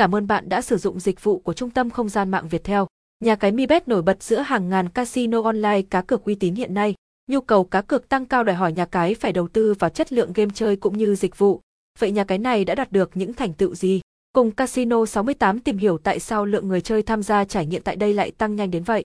Cảm ơn bạn đã sử dụng dịch vụ của Trung tâm Không gian mạng Viettel. Nhà cái MiBet nổi bật giữa hàng ngàn casino online cá cược uy tín hiện nay. Nhu cầu cá cược tăng cao đòi hỏi nhà cái phải đầu tư vào chất lượng game chơi cũng như dịch vụ. Vậy nhà cái này đã đạt được những thành tựu gì? Cùng Casino 68 tìm hiểu tại sao lượng người chơi tham gia trải nghiệm tại đây lại tăng nhanh đến vậy.